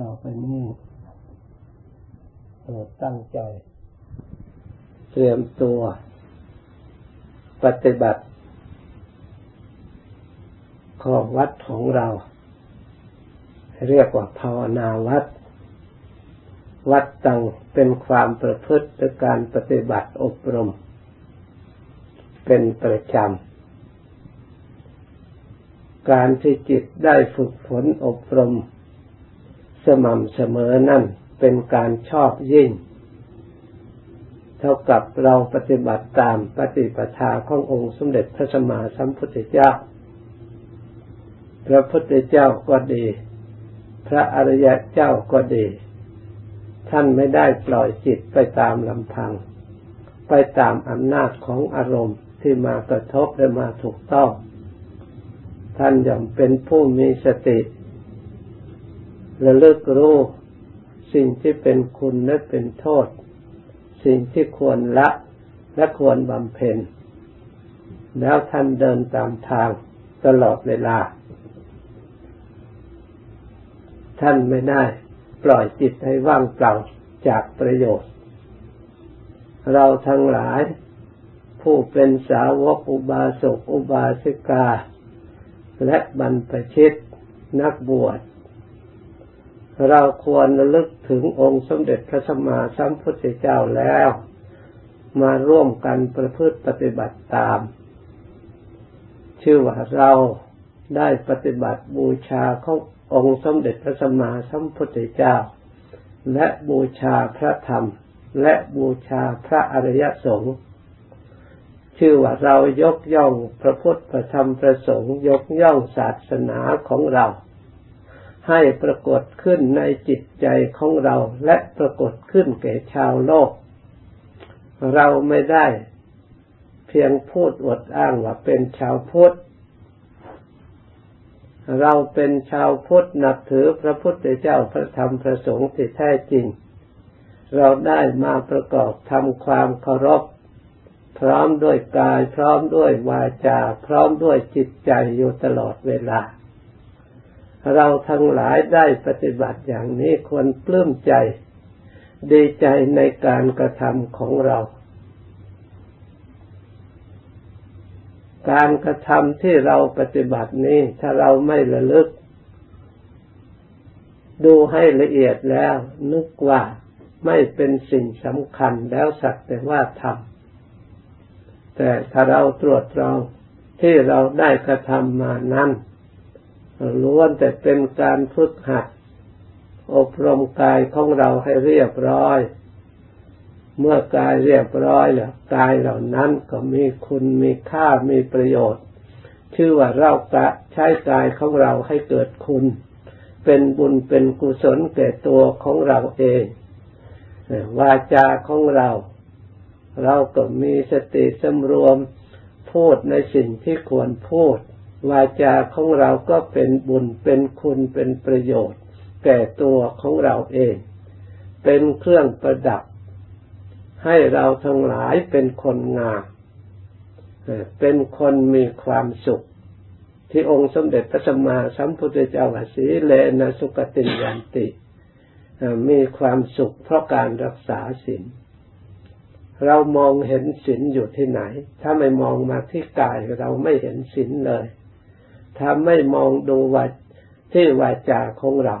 ต่อไปนี้ตั้งใจ เตรียมตัว ปฏิบัติ ของวัดของเรา เรียกว่าภาวนาวัด วัดตังเป็นความประพฤติและการปฏิบัติอบรม เป็นประจำการที่จิตได้ฝึกฝนอบรม สม่ำเสมอนั่นเป็นการชอบยิ่ง เท่ากับเราปฏิบัติตามปฏิปทาขององค์สมเด็จพระสัมมาสัมพุทธเจ้า พระพุทธเจ้าก็ดี พระอริยะเจ้าก็ดี ท่านไม่ได้ปล่อยจิตไปตามลำพัง ไปตามอำนาจของอารมณ์ที่มากระทบและมาถูกต้อง ท่านย่อมเป็นผู้มีสติ ระลึกรู้สิ่งที่เป็นคุณและเป็นโทษ สิ่งที่ควรละและควรบำเพ็ญ แล้วท่านเดินตามทางตลอดเวลา ท่านไม่ได้ปล่อยจิตให้ว่างเปล่าจากประโยชน์ เราทั้งหลายผู้เป็นสาวกอุบาสกอุบาสิกา และบรรพชิตนักบวช เราควรระลึกถึงองค์สมเด็จพระสัมมาสัมพุทธเจ้าแล้ว มาร่วมกันประพฤติปฏิบัติตาม ชื่อว่าเราได้ปฏิบัติบูชาขององค์สมเด็จพระสัมมาสัมพุทธเจ้า และบูชาพระธรรม และบูชาพระอริยสงฆ์ชื่อว่าเรายกย่องพระพุทธพระธรรมพระสงฆ์ยกย่องศาสนาของเรา ให้ปรากฏขึ้นในจิตใจของเราและปรากฏขึ้นแก่ชาวโลก เราไม่ได้เพียงพูดอวดอ้างว่าเป็นชาวพุทธเราเป็นชาวพุทธนับถือพระพุทธเจ้าพระธรรมพระสงฆ์ที่แท้จริง เราได้มาประกอบทำความเคารพ พร้อมด้วยกาย พร้อมด้วยวาจา พร้อมด้วยจิตใจอยู่ตลอดเวลา เราทั้งหลายได้ปฏิบัติอย่างนี้ควรปลื้มใจ ดีใจในการกระทำของเรา การกระทำที่เราปฏิบัตินี้ถ้าเราไม่ระลึก ดูให้ละเอียดแล้ว นึกว่าไม่เป็นสิ่งสำคัญแล้วสักแต่ว่าทำแต่ถ้าเราตรวจรองที่เราได้กระทำมานั้น ล้วนแต่เป็นการฝึกหัด อบรมกายของเราให้เรียบร้อย เมื่อกายเรียบร้อยแล้วกายเหล่านั้นก็มีคุณมีค่ามีประโยชน์ ชื่อว่าเรากะใช้กายของเราให้เกิดคุณ เป็นบุญเป็นกุศลแก่ตัวของเราเองวาจาของเรา เราก็มีสติสำรวมพูดในสิ่งที่ควรพูด วาจาของเราก็เป็นบุญเป็นคุณเป็นประโยชน์ แก่ตัวของเราเอง เป็นเครื่องประดับ ให้เราทั้งหลายเป็นคนงามเป็นคนมีความสุข ที่องค์สมเด็จพระสัมมาสัมพุทธเจ้าวสีเลนะสุกติยันติมีความสุขเพราะการรักษาศีลเรามองเห็นศีลอยู่ที่ไหน ถ้าไม่มองมาที่กายเราไม่เห็นศีลเลย ถ้าไม่มองดูว่าที่วาจาของเรา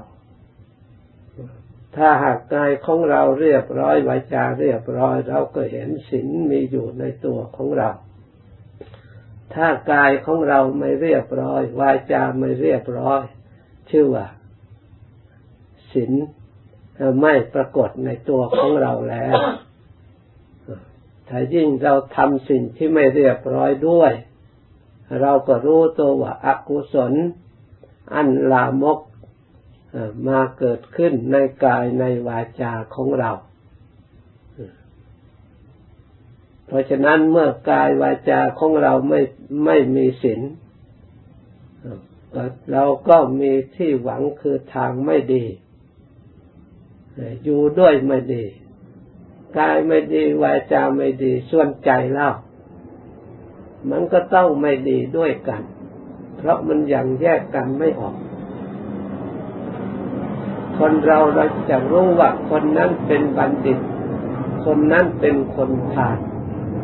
ถ้าหากกายของเราเรียบร้อยวาจาเรียบร้อย เราก็เห็นศีลมีอยู่ในตัวของเรา ถ้ากายของเราไม่เรียบร้อยวาจาไม่เรียบร้อย ชื่อว่าศีลไม่ปรากฏในตัวของเราแล้วถ้ายิ่งเราทำสิ่งที่ไม่เรียบร้อยด้วย เราก็รู้ตัวว่าอากุศล อันลามกมาเกิดขึ้นในกายในวาจาของเรา เพราะฉะนั้นเมื่อกายวาจาของเราไม่ไม่มีศีลเราก็มีที่หวังคือทางไม่ดี อยู่ด้วยไม่ดี กายไม่ดีวาจาไม่ดี ส่วนใจเล่า มันก็ต้องไม่ดีด้วยกัน เพราะมันยังแยกกันไม่ออก คนเราเราจะรู้ว่าคนนั้นเป็นบัณฑิต คนนั้นเป็นคนผ่าน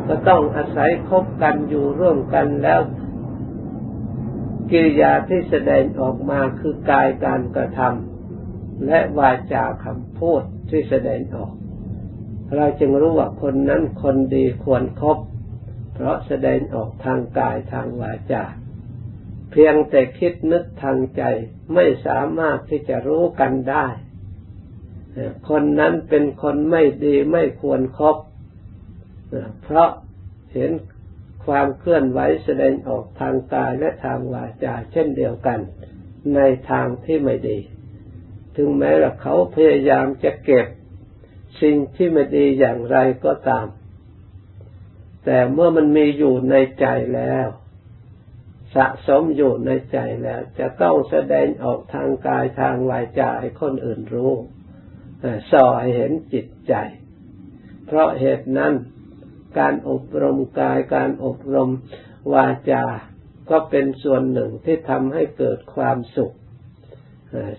ก็ต้องอาศัยคบกันอยู่ร่วมกันแล้วกิริยาที่แสดงออกมาคือกายการกระทำและวาจาคำพูดที่แสดงออก เราจึงรู้ว่าคนนั้นคนดีควรครบ เพราะแสดงออกทางกายทางวาจา เพียงแต่คิดนึกทางใจไม่สามารถที่จะรู้กันได้ คนนั้นเป็นคนไม่ดีไม่ควรครบเพราะเห็นความเคลื่อนไหวแสดงออกทางกายและทางวาจาเช่นเดียวกัน ในทางที่ไม่ดี ถึงแม้ว่าเขาพยายามจะเก็บสิ่งที่ไม่ดีอย่างไรก็ตาม แต่เมื่อมันมีอยู่ในใจแล้ว สะสมอยู่ในใจแล้ว จะต้องแสดงออกทางกายทางวาจาให้คนอื่นรู้ส่อให้เห็นจิตใจ เพราะเหตุนั้น การอบรมกายการอบรมวาจา ก็เป็นส่วนหนึ่งที่ทำให้เกิดความสุข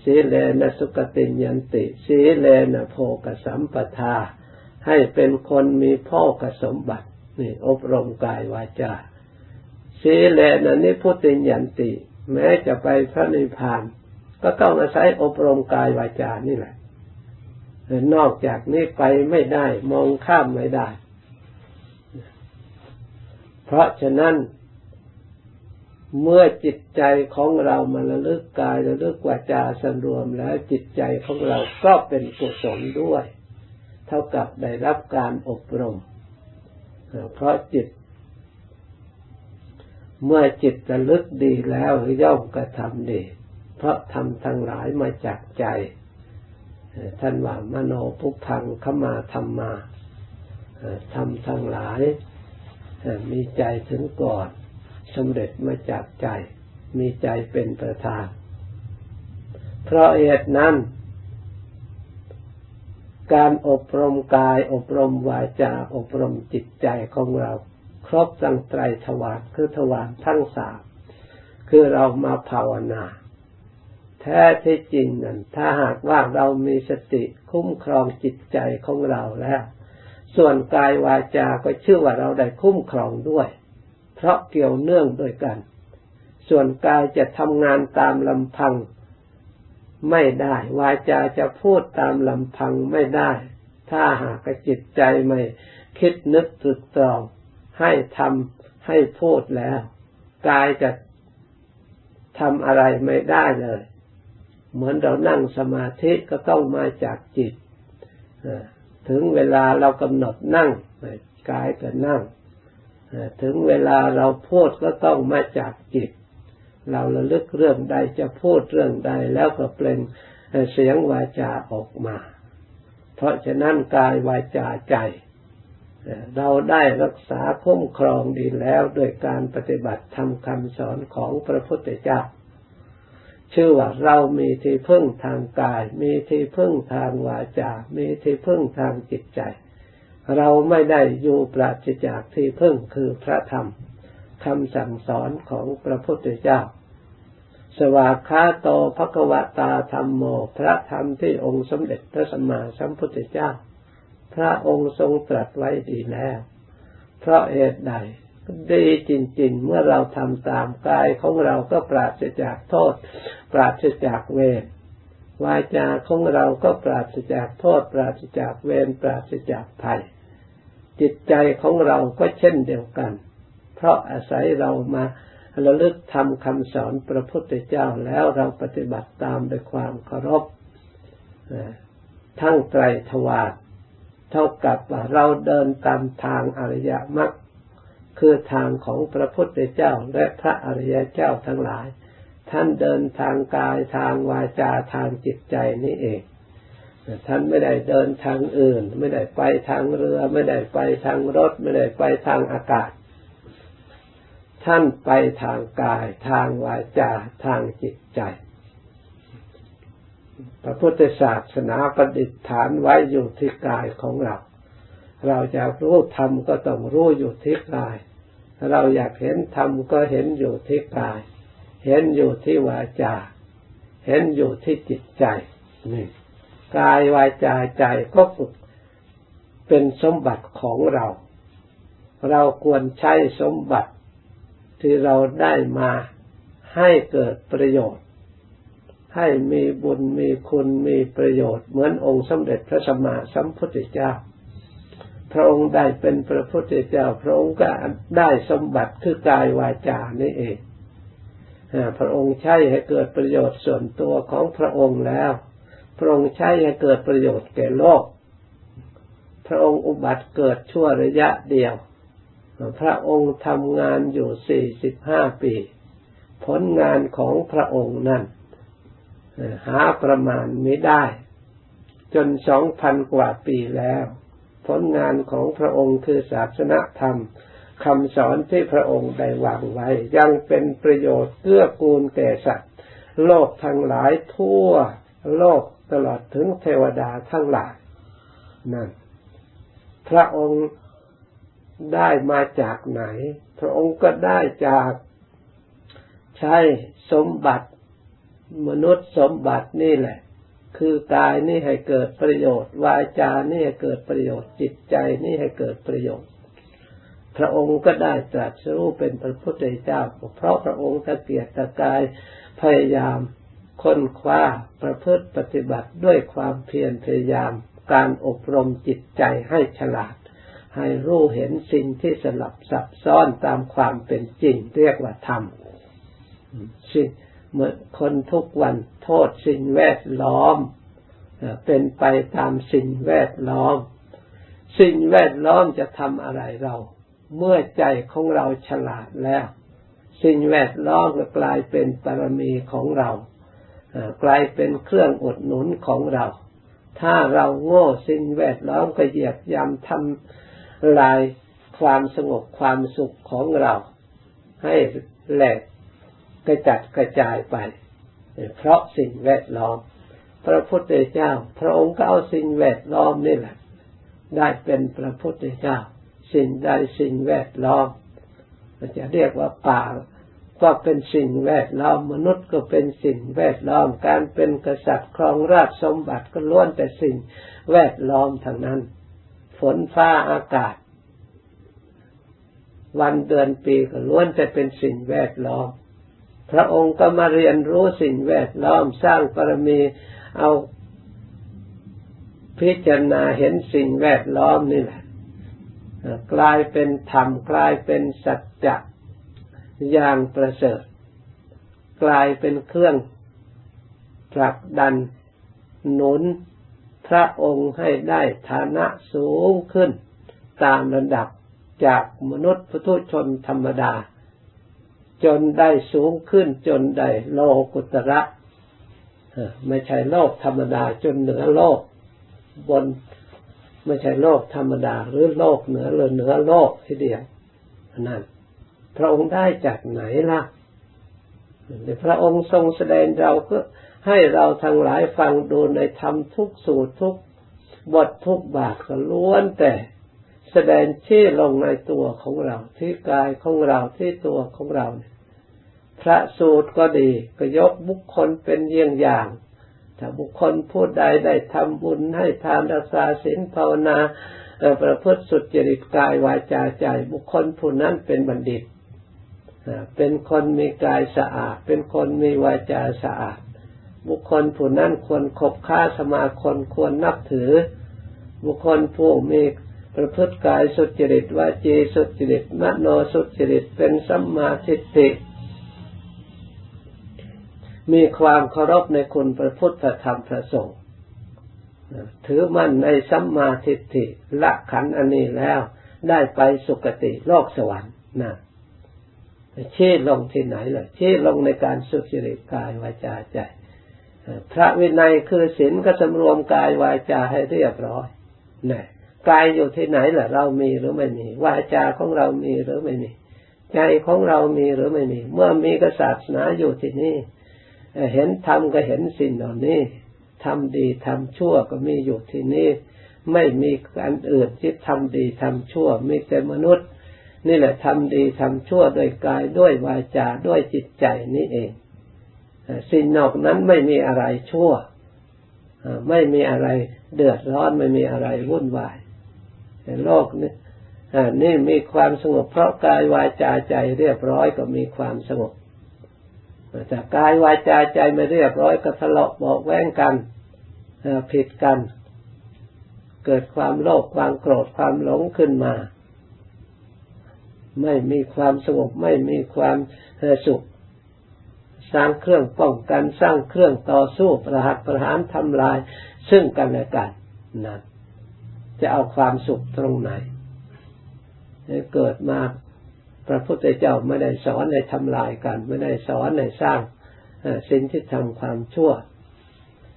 สีเลนะสุกติยันติสีเลนะโภกสัมปทา ให้เป็นคนมีพ่อกสมบัติ นี่อบรมกายวาจาสีเลนะนิพุติยันติ แม้จะไปพระนิพพาน ก็ต้องอาศัยอบรมกายวาจานี่แหละ นอกจากนี้ไปไม่ได้มองข้ามไม่ได้ เพราะฉะนั้น เมื่อจิตใจของเรามาระลึกกายระลึกวาจาสรวมแล้วจิตใจของเราก็เป็นกุศลด้วย เท่ากับได้รับการอบรม เพราะจิต เมื่อจิตระลึกดีแล้วย่อมกระทำดี เพราะทำทั้งหลายมาจากใจ ท่านว่ามโนพุพังขมาธรรมาทำทั้งหลาย มีใจถึงก่อนสำเร็จมาจากใจ มีใจเป็นประธาน เพราะเหตุนั้น การอบรมกาย อบรมวาจา อบรมจิตใจของเรา ครบทั้งไตรทวารคือทวารทั้งสามคือเรามาภาวนา แท้ที่จริงนั้นถ้าหากว่าเรามีสติคุ้มครองจิตใจของเราแล้ว ส่วนกายวาจาก็ชื่อว่าเราได้คุ้มครองด้วย เพราะเกี่ยวเนื่องด้วยกัน ส่วนกายจะทำงานตามลำพัง ไม่ได้ วาจาจะพูดตามลำพังไม่ได้ ถ้าหากจิตใจไม่คิดนึกตรึกตรอง ให้ทำให้พูดแล้วกายจะทำอะไรไม่ได้เลย เหมือนเรานั่งสมาธิก็ต้องมาจากจิตถึงเวลาเรากำหนดนั่งกายก็นั่ง ถึงเวลาเราพูดก็ต้องมาจากจิต เราระลึกเรื่องใดจะพูดเรื่องใดแล้วก็เปล่งเสียงวาจาออกมา เพราะฉะนั้นกายวาจาใจ เราได้รักษาคุ้มครองดีแล้วโดยการปฏิบัติทำคำสอนของพระพุทธเจ้าชื่อว่าเรามีที่พึ่งทางกาย มีที่พึ่งทางวาจา มีที่พึ่งทางจิตใจ เราไม่ได้อยู่ปราศจากที่พึ่งคือพระธรรมคำสั่งสอนของพระพุทธเจ้า สวากขาโตภควตาธรรมโม พระธรรมที่องค์สมเด็จพระสัมมาสัมพุทธเจ้า พระองค์ทรงตรัสไว้ดีแล้ว เพราะเหตุใดดีจริง ๆ เมื่อเราทำตามกายของเราก็ปราศจากโทษ ปราศจากเวรวาจาของเราก็ปราศจากโทษ ปราศจากเวรปราศจากภัย จิตใจของเราก็เช่นเดียวกัน เพราะอาศัยเรามา ระลึกทำคำสอนพระพุทธเจ้าแล้วเราปฏิบัติตามด้วยความเคารพทั้งไตรทวารเท่ากับว่าเราเดินตามทางอริยมรรคคือทางของพระพุทธเจ้าและพระอริยเจ้าทั้งหลาย ท่านเดินทางกายทางวาจาทางจิตใจนี่เองท่านไม่ได้เดินทางอื่น ไม่ได้ไปทางเรือ ไม่ได้ไปทางรถ ไม่ได้ไปทางอากาศ ท่านไปทางกายทางวาจาทางจิตใจ พระพุทธศาสนาประดิษฐานไว้อยู่ที่กายของเรา เราจะรู้ธรรมก็ต้องรู้อยู่ที่กาย เราอยากเห็นธรรมก็เห็นอยู่ที่กาย เห็นอยู่ที่วาจา เห็นอยู่ที่จิตใจนี่กายวายใจใจก็ฝึกเป็นสมบัติของเรา เราควรใช้สมบัติ ที่เราได้มาให้เกิดประโยชน์ ให้มีบุญมีคุณมีประโยชน์ เหมือนองค์สมเด็จพระสัมมาสัมพุทธเจ้า พระองค์ได้เป็นพระพุทธเจ้า พระองค์ก็ได้สมบัติคือกายวาจานี่เองพระองค์ใช้ให้เกิดประโยชน์ส่วนตัวของพระองค์แล้ว พระองค์ใช้ให้เกิดประโยชน์แก่โลก พระองค์อุบัติเกิดชั่วระยะเดียว พระองค์ทำงานอยู่สี่สิบห้าปี ผลงานของพระองค์นั้นหาประมาณไม่ได้ จนสองพันกว่าปีแล้ว ผลงานของพระองค์คือศาสนธรรมคำสอนที่พระองค์ได้วางไว้ ยังเป็นประโยชน์เพื่อกูลแก่สัตว์ โลกทั้งหลายทั่ว โลกตลอดถึงเทวดาทั้งหลายนั่นพระองค์ ได้มาจากไหน พระองค์ก็ได้จากใช้สมบัติ มนุษย์สมบัตินี่แหละ คือกายนี่ให้เกิดประโยชน์ วาจานี่ให้เกิดประโยชน์ จิตใจนี่ให้เกิดประโยชน์พระองค์ก็ได้ตรัสรู้เป็นพระพุทธเจ้า เพราะพระองค์ตะเกียกตะกายพยายามค้นคว้าประพฤติปฏิบัติด้วยความเพียรพยายาม การอบรมจิตใจให้ฉลาด ให้รู้เห็นสิ่งที่สลับซับซ้อนตามความเป็นจริง เรียกว่าธรรมสิ่งเมื่อคนทุกวันโทษสิ่งแวดล้อม เป็นไปตามสิ่งแวดล้อม สิ่งแวดล้อมจะทำอะไรเรา เมื่อใจของเราฉลาดแล้ว สิ่งแวดล้อมก็กลายเป็นปรมีของเรากลายเป็นเครื่องอดหนุนของเรา ถ้าเราโง่สิ่งแวดล้อมก็เหยียบย่ำทำ ลายความสงบความสุขของเราให้แหลกกระจัดกระจายไป เพราะสิ่งแวดล้อม พระพุทธเจ้า พระองค์ก็เอาสิ่งแวดล้อมนี่แหละ ได้เป็นพระพุทธเจ้า สิ่งใดสิ่งแวดล้อมจะเรียกว่าป่าก็เป็นสิ่งแวดล้อมมนุษย์ก็เป็นสิ่งแวดล้อมการเป็นกษัตริย์ครองราชสมบัติก็ล้วนแต่สิ่งแวดล้อมทั้งนั้น ฝนฟ้าอากาศ วันเดือนปีก็ล้วนแต่เป็นสิ่งแวดล้อม พระองค์ก็มาเรียนรู้สิ่งแวดล้อมสร้างปรมีเอาพิจารณาเห็นสิ่งแวดล้อมนี่แหละกลายเป็นธรรมกลายเป็นสัจจะอย่างประเสริฐ กลายเป็นเครื่องผลักดันหนุน พระองค์ให้ได้ฐานะสูงขึ้นตามระดับจากมนุษย์พุทุชนธรรมดา จนได้สูงขึ้นจนได้โลกุตระไม่ใช่โลกธรรมดาจนเหนือโลก บนไม่ใช่โลกธรรมดา หรือโลกเหนือหรือเหนือโลกทีเดียวนั่นพระองค์ได้จากไหนล่ะพระองค์ทรงแสดงเราเพื่อ ให้เราทั้งหลายฟังดูในธรรมทุกสูตรทุกบททุกบาทก็ล้วนแต่แสดงที่ลงในตัวของเราที่กายของเราที่ตัวของเราเนี่ยพระสูตรก็ดีก็ยกบุคคลเป็นเยี่ยงอย่าง ถ้าบุคคลผู้ใดได้ทำบุญให้ทานรักษาศีลภาวนาประพฤติสุดจริตกายวาจาใจ บุคคลผู้นั้นเป็นบัณฑิต เป็นคนมีกายสะอาด เป็นคนมีวาจาสะอาด บุคคลผู้นั้นควรคบค้าสมาคมควรนับถือ บุคคลผู้มีประพฤติกายสุจริตวาจีสุจริตมโนสุจริตเป็นสัมมาทิฏฐิมีความเคารพในคุณพระพุทธธรรมพระสงฆ์ถือมั่นในสัมมาทิฏฐิละขันอันนี้แล้วได้ไปสุคติโลกสวรรค์นะเชี้ลงที่ไหนเลยชี้ลงในการสุจริตกายวาจาใจ พระวินัยคือศีลก็สำรวมกายวาจาให้เรียบร้อยนะกายอยู่ที่ไหนล่ะ เรามีหรือไม่มี วาจาของเรามีหรือไม่มี ใจของเรามีหรือไม่มี เมื่อมีกษัตริย์นาอยู่ที่นี่เห็นธรรมก็เห็นสิ่งเหล่านี้ทำดีทำชั่วก็มีอยู่ที่นี่ไม่มีอันอื่นที่ทำดีทำชั่วมีแต่มนุษย์ นี่แหละทำดีทำชั่วโดยกายด้วยวาจาด้วยจิตใจนี่เอง สิ่งนอกนั้นไม่มีอะไรชั่วไม่มีอะไรเดือดร้อนไม่มีอะไรวุ่นวายโลกนี้นี่มีความสงบเพราะกายวาจาใจเรียบร้อยก็มีความสงบแต่กายวาจาใจไม่เรียบร้อยก็ทะเลาะบอกแว้งกันผิดกัน เกิดความโลภความโกรธความหลงขึ้นมา ไม่มีความสงบไม่มีความสุข สร้างเครื่องป้องกันสร้างเครื่องต่อสู้ประหัตประหารทำลาย ซึ่งกันและกันนั่นจะเอาความสุขตรงไหนเกิดมาพระพุทธเจ้าไม่ได้สอนในทำลายกัน ไม่ได้สอนในสร้างสิ่งที่ทำความชั่ว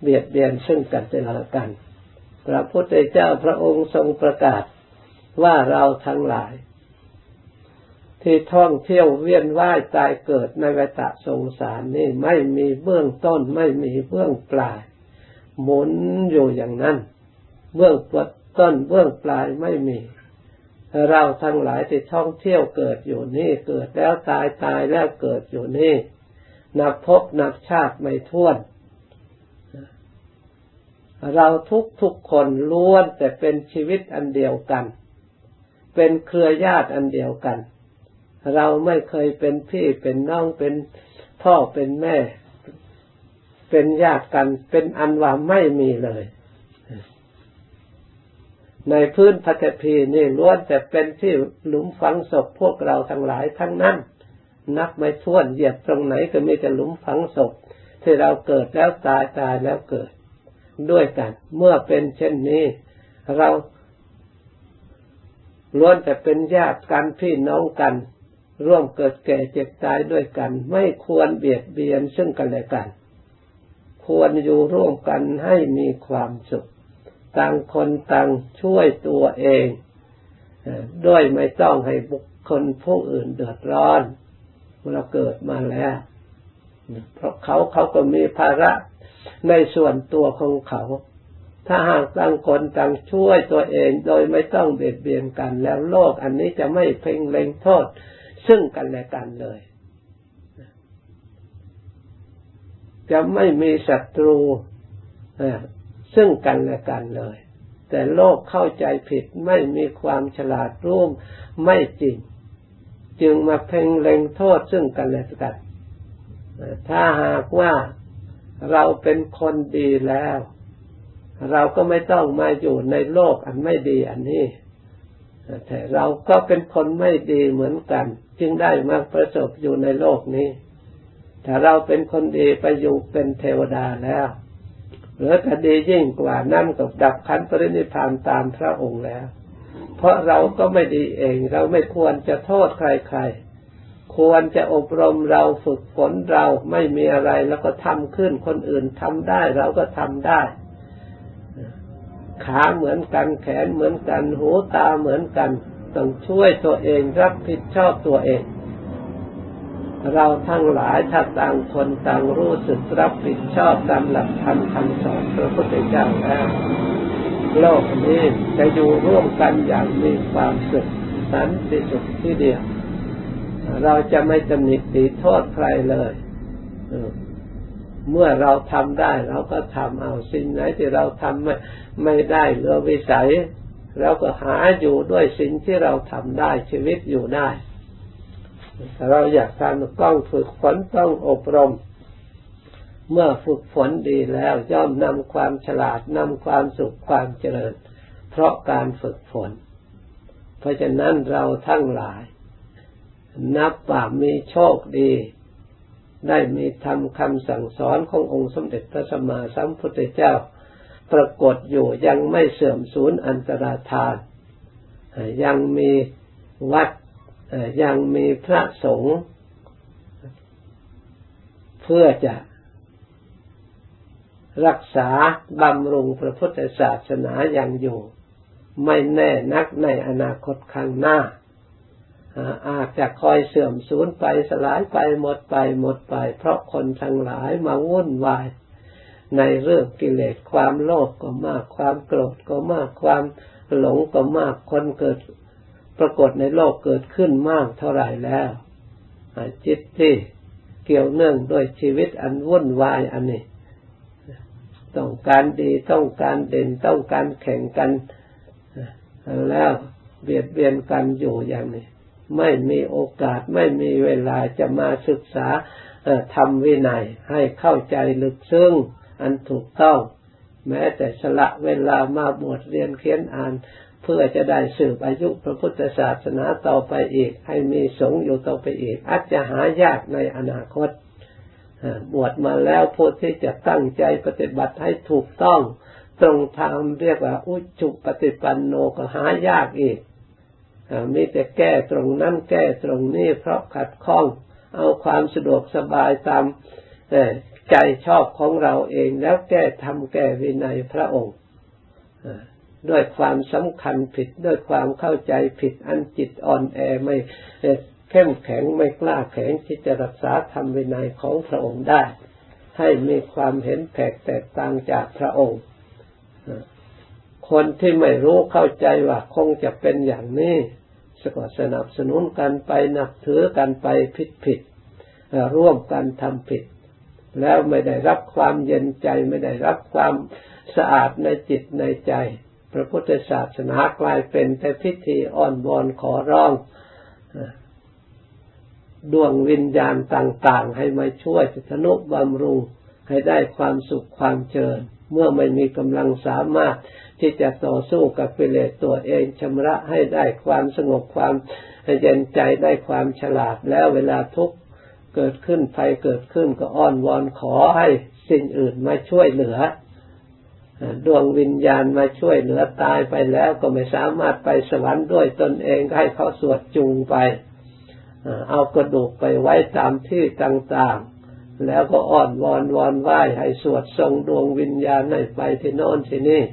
เบียดเบียนซึ่งกันและกัน พระพุทธเจ้าพระองค์ทรงประกาศว่าเราทั้งหลาย ที่ท่องเที่ยวเวียนว่ายตายเกิดในวัฏสงสารนี่ไม่มีเบื้องต้นไม่มีเบื้องปลาย หมุนอยู่อย่างนั้น เบื้องต้นเบื้องปลายไม่มี เราทั้งหลายที่ท่องเที่ยวเกิดอยู่นี่เกิดแล้วตายตายแล้วเกิดอยู่นี่ นับพบนับชาติไม่ท้วน เราทุกทุกคนล้วนแต่เป็นชีวิตอันเดียวกัน เป็นเครือญาติอันเดียวกัน เราไม่เคยเป็นพี่เป็นน้องเป็นพ่อเป็นแม่ เป็นญาติกัน เป็นอันว่าไม่มีเลย ในพื้นพัตพีนี่ล้วนแต่เป็นที่หลุมฝังศพพวกเราทั้งหลายทั้งนั้น นับไม่ถ้วนเหยียบตรงไหนก็มีแต่หลุมฝังศพ ที่เราเกิดแล้วตายตายแล้วเกิด ด้วยกัน เมื่อเป็นเช่นนี้ เราล้วนแต่เป็นญาติกันพี่น้องกัน ร่วมเกิดแก่เจ็บตายด้วยกัน ไม่ควรเบียดเบียนซึ่งกันและกัน ควรอยู่ร่วมกันให้มีความสุข ต่างคนต่างช่วยตัวเองด้วยไม่ต้องให้บุคคลผู้อื่นเดือดร้อนเมื่อเกิดมาแล้ว เพราะเขาเขาก็มีภาระในส่วนตัวของเขา ถ้าหากต่างคนต่างช่วยตัวเองโดยไม่ต้องเบียดเบียนกัน แล้วโลกอันนี้จะไม่เพ่งเล็งโทษ ซึ่งกันและกันเลย จะไม่มีศัตรูซึ่งกันและกันเลย แต่โลกเข้าใจผิดไม่มีความฉลาดร่วมไม่จริง จึงมาเพ่งเล็งโทษซึ่งกันและกันถ้าหากว่าเราเป็นคนดีแล้ว เราก็ไม่ต้องมาอยู่ในโลกอันไม่ดีอันนี้ แต่เราก็เป็นคนไม่ดีเหมือนกัน จึงได้มาประสบอยู่ในโลกนี้ ถ้าเราเป็นคนดีไปอยู่เป็นเทวดาแล้วหรือคดียิ่งกว่านั่นกับดับขันปรินิพานตามพระองค์แล้ว เพราะเราก็ไม่ดีเอง เราไม่ควรจะโทษใครๆ ควรจะอบรมเราฝึกฝนเราไม่มีอะไรแล้วก็ทำขึ้นคนอื่นทำได้เราก็ทำได้ ขาเหมือนกันแขนเหมือนกัน หูตาเหมือนกัน ต้องช่วยตัวเองรับผิดชอบตัวเอง เราทั้งหลายถ้าต่างคนต่างรู้สึกรับผิดชอบตามหลักธรรมคำสอนพระพุทธเจ้าแล้วโลกนี้จะอยู่ร่วมกันอย่างมีความสุขสันติสุขที่เดียว เราจะไม่ตำหนิตีโทษใครเลย เมื่อเราทำได้เราก็ทำเอาสิ่งไหนที่เราทำไม่ไม่ได้เรือวิสัยเราก็หาอยู่ด้วยสิ่งที่เราทำได้ชีวิตอยู่ได้เราอยากทำต้องฝึกฝนต้องอบรม เมื่อฝึกฝนดีแล้วย่อมนำความฉลาดนำความสุขความเจริญ เพราะการฝึกฝน เพราะฉะนั้นเราทั้งหลาย นับว่ามีโชคดี ได้มีทำคำสั่งสอนขององค์สมเด็จพระสัมมาสัมพุทธเจ้า ปรากฏอยู่ยังไม่เสื่อมสูญอันตรธาน ยังมีวัดยังมีพระสงฆ์เพื่อจะรักษาบำรุงพระพุทธศาสนาอย่างอยู่ ไม่แน่นักในอนาคตข้างหน้า อาจจะคอยเสื่อมสูญไปสลายไปหมดไปหมดไป เพราะคนทั้งหลายมาวุ่นวาย ในเรื่องกิเลสความโลภกก็มาก ความโกรธก็มากความหลงก็มากคนเกิดปรากฏในโลกเกิดขึ้นมากเท่าไหร่แล้วจิตที่เกี่ยวเนื่องด้วยชีวิตอันวุ่นวายอันนี้ ต้องการดีต้องการเด่นต้องการแข่งกันแล้วเบียดเบียนกันอยู่อย่างนี้ ไม่มีโอกาสไม่มีเวลาจะมาศึกษาทำวินัยให้เข้าใจลึกซึ้งอันถูกต้อง แม้แต่สละเวลามาบวชเรียนเขียนอ่าน เพื่อจะได้สืบอายุพระพุทธศาสนาต่อไปอีก ให้มีสงฆ์อยู่ต่อไปอีก อาจจะหายากในอนาคตบวชมาแล้วผู้ที่จะตั้งใจปฏิบัติให้ถูกต้อง ตรงธรรมเรียกว่าอุจุปฏิปันโนก็หายากอีก มีแต่แก้ตรงนั้นแก้ตรงนี้เพราะขัดข้อง เอาความสะดวกสบายตามใจชอบของเราเองแล้วแก้ทำแก้วินัยพระองค์ด้วยความสำคัญผิดด้วยความเข้าใจผิดอันจิตอ่อนแอไม่เข้มแข็งไม่กล้าแข็งที่จะรักษาธรรมวินัยของพระองค์ได้ ให้มีความเห็นแตกแตกต่างจากพระองค์ คนที่ไม่รู้เข้าใจว่าคงจะเป็นอย่างนี้ ก็สนับสนุนกันไปนับถือกันไปผิดผิดร่วมกันทำผิด แล้วไม่ได้รับความเย็นใจไม่ได้รับความสะอาดในจิตในใจ พระพุทธศาสนากลายเป็นแต่พิธีอ้อนวอนขอร้องดวงวิญญาณต่าง ๆ ให้มาช่วยสนุบำรุงให้ได้ความสุขความเจริญ เมื่อไม่มีกำลังสามารถที่จะต่อสู้กับกิเลสตัวเองชำระให้ได้ความสงบความเย็นใจได้ความฉลาดแล้วเวลาทุกข์เกิดขึ้นไฟเกิดขึ้นก็อ้อนวอนขอให้สิ่งอื่นมาช่วยเหลือดวงวิญญาณมาช่วยเหลือตายไปแล้วก็ไม่สามารถไปสวรรค์ด้วยตนเองให้เขาสวดจูงไป เอากระดูกไปไว้ตามที่ต่างๆ แล้วก็อ้อนวอนวอนไหว้ให้สวดทรงดวงวิญญาณให้ไปที่โน่นที่นี่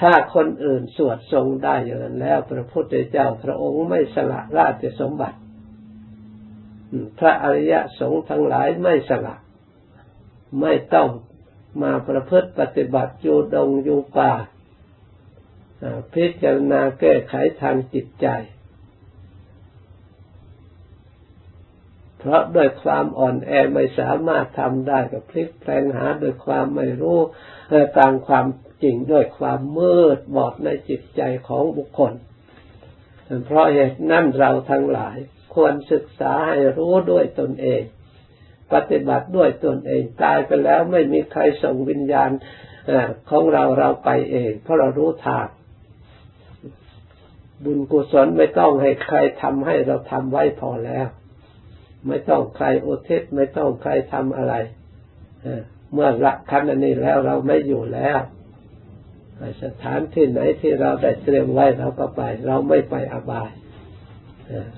ถ้าคนอื่นสวดทรงได้อย่างนั้นแล้ว พระพุทธเจ้าพระองค์ไม่สละราชสมบัติพระอริยสงฆ์ทั้งหลายไม่สละ ไม่ต้องมาประพฤติปฏิบัติอยู่ดงอยู่ป่าพิจารณาแก้ไขทางจิตใจ เพราะด้วยความอ่อนแอไม่สามารถทำได้ก็พลิกแปลงหาด้วยความไม่รู้ตามความจริงด้วยความมืดบอดในจิตใจของบุคคล เพราะเหตุนั่นเราทั้งหลายควรศึกษาให้รู้ด้วยตนเอง ปฏิบัติด้วยตนเองตายไปแล้วไม่มีใครส่งวิญญาณของเราเราไปเอง เพราะเรารู้ทางบุญกุศลไม่ต้องให้ใครทำให้เราทำไว้พอแล้ว ไม่ต้องใครอุทิศไม่ต้องใครทำอะไรเมื่อละคันอันนี้แล้วเราไม่อยู่แล้วสถานที่ไหนที่เราได้เตรียมไว้เราก็ไป เราไม่ไปอบาย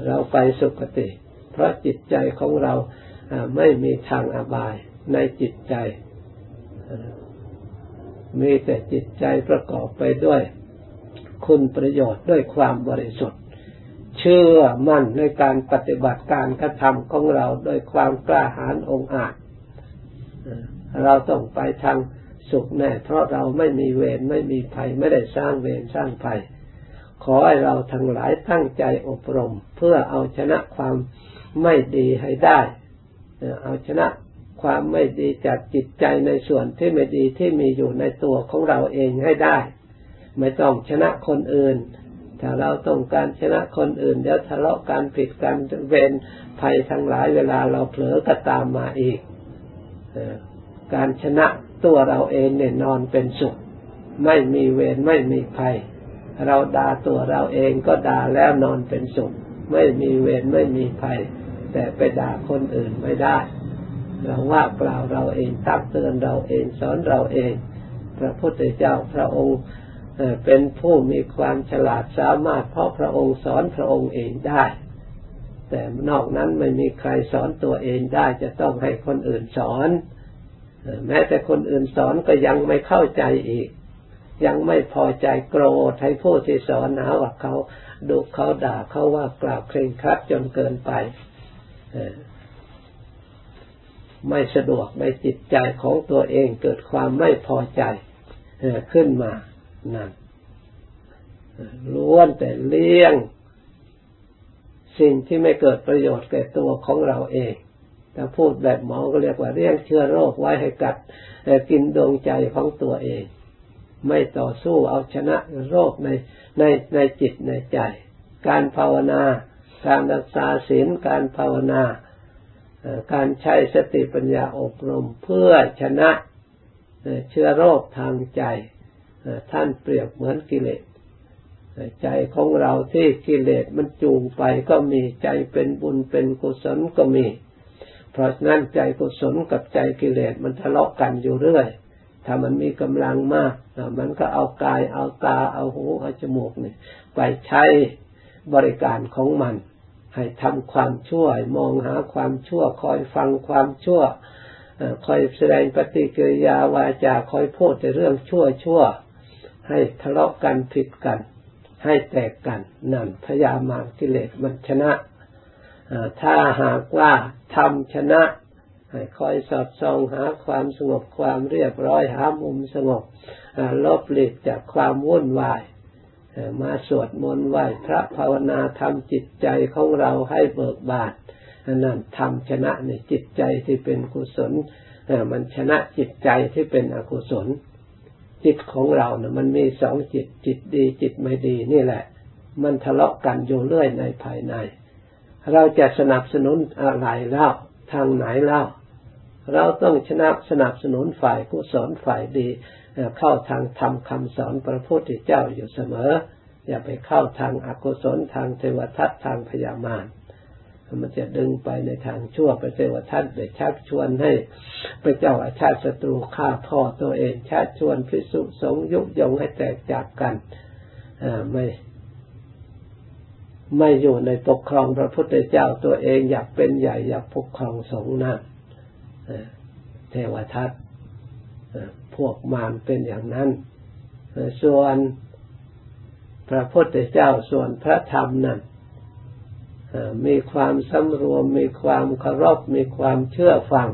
เราไปสุคติ เพราะจิตใจของเราไม่มีทางอบายในจิตใจ มีแต่จิตใจประกอบไปด้วย คุณประโยชน์ด้วยความบริสุทธิ์ เชื่อมั่นในการปฏิบัติการกระทำของเราโดยความกล้าหาญองอาจเราต้องไปทางสุขแน่ เพราะเราไม่มีเวรไม่มีภัยไม่ได้สร้างเวรสร้างภัย ขอให้เราทั้งหลายตั้งใจอบรม เพื่อเอาชนะความไม่ดีให้ได้ เอาชนะความไม่ดีจากจิตใจในส่วนที่ไม่ดีที่มีอยู่ในตัวของเราเองให้ได้ ไม่ต้องชนะคนอื่น ถ้าเราต้องการชนะคนอื่นเดี๋ยวทะเลาะกันผิดกันเวรภัยทั้งหลายเวลาเราเผลอก็ตามมาอีกการชนะตัวเราเองเนี่ยนอนเป็นสุข ไม่มีเวรไม่มีภัย เราด่าตัวเราเองก็ด่าแล้วนอนเป็นสุข ไม่มีเวรไม่มีภัย แต่ไปด่าคนอื่นไม่ได้ เราว่ากล่าเราเองตักเตือนเราเองสอนเราเอง พระพุทธเจ้าพระองค์ เป็นผู้มีความฉลาดสามารถเพราะพระองค์สอนพระองค์เองได้ แต่นอกนั้นไม่มีใครสอนตัวเองได้ จะต้องให้คนอื่นสอน แม้แต่คนอื่นสอนก็ยังไม่เข้าใจอีก ยังไม่พอใจโกรธให้ผู้ที่สอนหาว่าเขาดุเขาด่าเขาว่ากล่าวเคร่งครัดจนเกินไปไม่สะดวกในจิตใจของตัวเองเกิดความไม่พอใจขึ้นมา นั่นล้วนแต่เลี้ยง สิ่งที่ไม่เกิดประโยชน์แก่ตัวของเราเองถ้าพูดแบบหมอก็เรียกว่าเรียกเชื้อโรคไว้ให้กัดกินดวงใจของตัวเอง ไม่ต่อสู้เอาชนะโรคในในในจิตในใจ การภาวนา การรักษาศีลการภาวนา การใช้สติปัญญาอบรมเพื่อชนะเชื้อโรคทางใจ ท่านเปรียบเหมือนกิเลสใจของเราที่กิเลสมันจูงไปก็มีใจเป็นบุญเป็นกุศลก็มี เพราะฉะนั้นใจกุศลกับใจกิเลสมันทะเลาะกันอยู่เรื่อย ถ้ามันมีกำลังมาก มันก็เอากายเอาตาเอาหูเอาจมูกเนี่ยไปใช้บริการของมัน ให้ทำความชั่วมองหาความชั่วคอยฟังความชั่วคอยแสดงปฏิกิริยาวาจาคอยพูดแต่เรื่องชั่วชั่ว ให้ทะเลาะกันผิดกัน ให้แตกกันนั่นพยามารกิเลสมันชนะถ้าหากว่าทำชนะให้คอยสอดส่องหาความสงบความเรียบร้อยหามุมสงบลบหลีกจากความวุ่นวายมาสวดมนต์ไหว้พระภาวนาทำจิตใจของเราให้เบิกบานนั่นทำชนะในจิตใจที่เป็นกุศลมันชนะจิตใจที่เป็นอกุศล จิตของเราเนะ่ยมันมีสองจิตจิตดีจิตไม่ดีนี่แหละ มันทะเลาะกันอยู่เรื่อยในภายใน เราจะสนับสนุนอะไรเล่าทางไหนเล่า เราต้องชนะสนับสนุนฝ่ายกุศลฝ่ายดี เข้าทางธรรมคำสอนพระพุทธเจ้าอยู่เสมอ อย่าไปเข้าทางอกุศลทางเทวทัตทางพยามาร มันจะดึงไปในทางชั่วไปเทวทัตไปชักชวนให้พระเจ้าอาชาติศัตรูฆ่าพ่อตัวเองชักชวนพิสุสงยุยงให้แตกจากกันไม่ไม่อยู่ในปกครองพระพุทธเจ้าตัวเองอยากเป็นใหญ่อยากปกครองสงฆ์นั่นเทวทัตพวกมารเป็นอย่างนั้น ส่วนพระพุทธเจ้าส่วนพระธรรมนั้น มีความสำรวม มีความเคารพ มีความเชื่อฟัง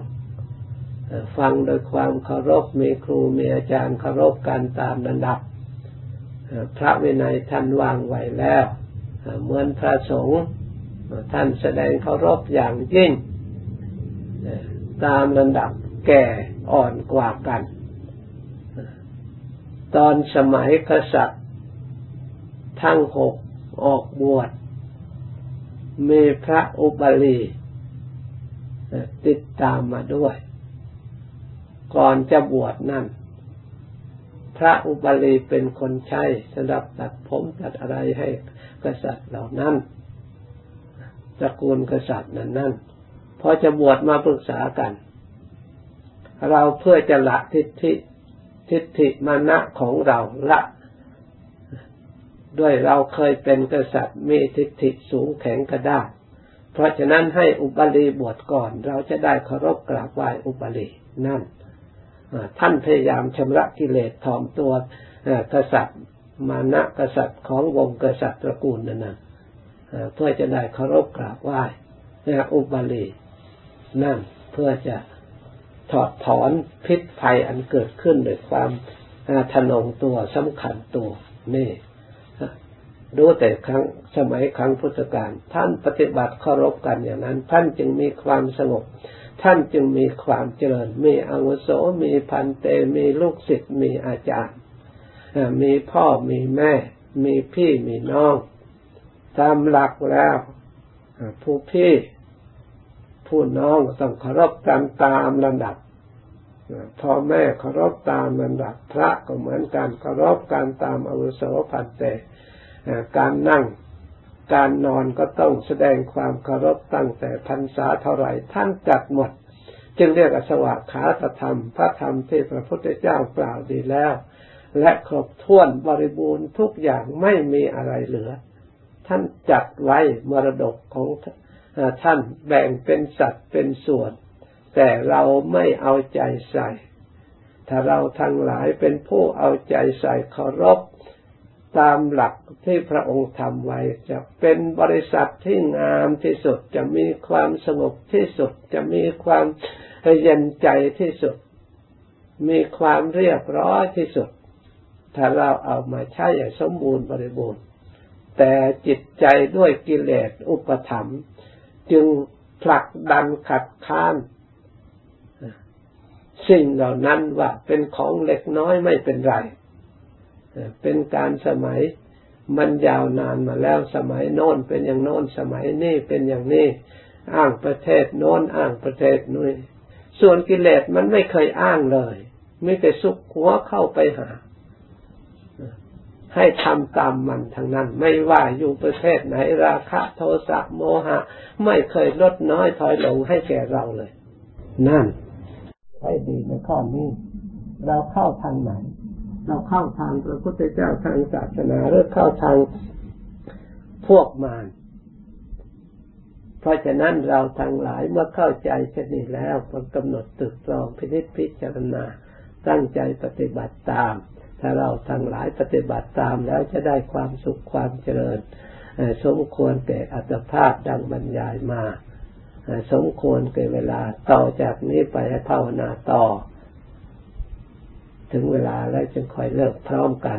ฟังโดยความเคารพ มีครู มีอาจารย์เคารพกันตามระดับ พระวินัยท่านวางไว้แล้ว เหมือนพระสงฆ์ท่านแสดงเคารพอย่างยิ่ง ตามระดับแก่อ่อนกว่ากัน ตอนสมัยกษัตริย์ทั้งหกออกบวช มีพระอุบาลีติดตามมาด้วย ก่อนจะบวชนั่น พระอุบาลีเป็นคนใช้สำหรับตัดผมตัดอะไรให้กษัตริย์เหล่านั้นตระกูลกษัตริย์นั้นนั่นพอจะบวชมาปรึกษากัน เราเพื่อจะละทิฏฐิทิฏฐิมานะของเราละ ด้วยเราเคยเป็นกษัตริย์มีทิฏฐิสูงแข็งกระด้างเพราะฉะนั้นให้อุบาลีบวชก่อน เราจะได้เคารพกราบไหว้อุบาลีนั่นท่านพยายามชำระกิเลสถ่อมตัวกษัตริย์มานะกษัตริย์ของวงกษัตริย์ตระกูลนั่นนะเพื่อจะได้เคารพกราบไหว้อุบาลีนั่นเพื่อจะถอดถอนพิษภัยอันเกิดขึ้นโดยความทนงตัวสำคัญตัวนี่ ดูแต่ครั้งสมัยครั้งพุทธกาลท่านปฏิบัติเคารพกันอย่างนั้น ท่านจึงมีความสงบ ท่านจึงมีความเจริญ มีอาวุโสมีพันเตมีลูกศิษย์มีอาจารย์ มีพ่อมีแม่ มีพี่มีน้อง ตามหลักแล้วผู้พี่ผู้น้องต้องเคารพกันตามระดับพ่อแม่เคารพตามระดับพระก็เหมือนกันเคารพกันตามอาวุโสพันเต การนั่งการนอนก็ต้องแสดงความเคารพตั้งแต่พรรษาเท่าไหร่ท่านจัดหมด จึงเรียกอสวะขาธรรม พระธรรมที่พระพุทธเจ้ากล่าวดีแล้ว และครบถ้วนบริบูรณ์ทุกอย่างไม่มีอะไรเหลือ ท่านจัดไว้มรดกของท่านแบ่งเป็นสัตว์เป็นส่วน แต่เราไม่เอาใจใส่ ถ้าเราทั้งหลายเป็นผู้เอาใจใส่เคารพ ตามหลักที่พระองค์ทำไว้ จะเป็นบริษัทที่งามที่สุดจะมีความสงบที่สุด จะมีความเย็นใจที่สุด มีความเรียบร้อยที่สุด ถ้าเราเอามาใช้อย่างสมบูรณ์บริบูรณ์ แต่จิตใจด้วยกิเลสอุปธรรม จึงผลักดันขัดข้านสิ่งเหล่านั้นว่าเป็นของเล็กน้อยไม่เป็นไร เป็นการสมัยมันยาวนานมาแล้วสมัยโน้นเป็นอย่างโน้นสมัยนี้เป็นอย่างนี้อ้างประเทศโน้นอ้างประเทศนู้นส่วนกิเลสมันไม่เคยอ้างเลย ไม่แต่ซุกหัวเข้าไปหา ให้ทำตามมันทางนั้น ไม่ว่าอยู่ประเทศไหนราคะโทสะโมหะ ไม่เคยลดน้อยถอยลงให้แก่เราเลย นั่นให้ดีในข้อนี้ เราเข้าทางไหน เราเข้าทางพระพุทธเจ้าทางศาสนาหรือเข้าทางพวกมารเพราะฉะนั้นเราทั้งหลายเมื่อเข้าใจเช่นนี้แล้วก็กำหนดตึกตรองพินิจพิจารณาตั้งใจปฏิบัติตาม ถ้าเราทั้งหลายปฏิบัติตามแล้วจะได้ความสุขความเจริญสมควรแก่อัตภาพดังบรรยายมา สมควรเกิดเวลาต่อจากนี้ไปให้ภาวนาต่อ ถึงเวลาแล้วจึงค่อยเลิกพร้อมกัน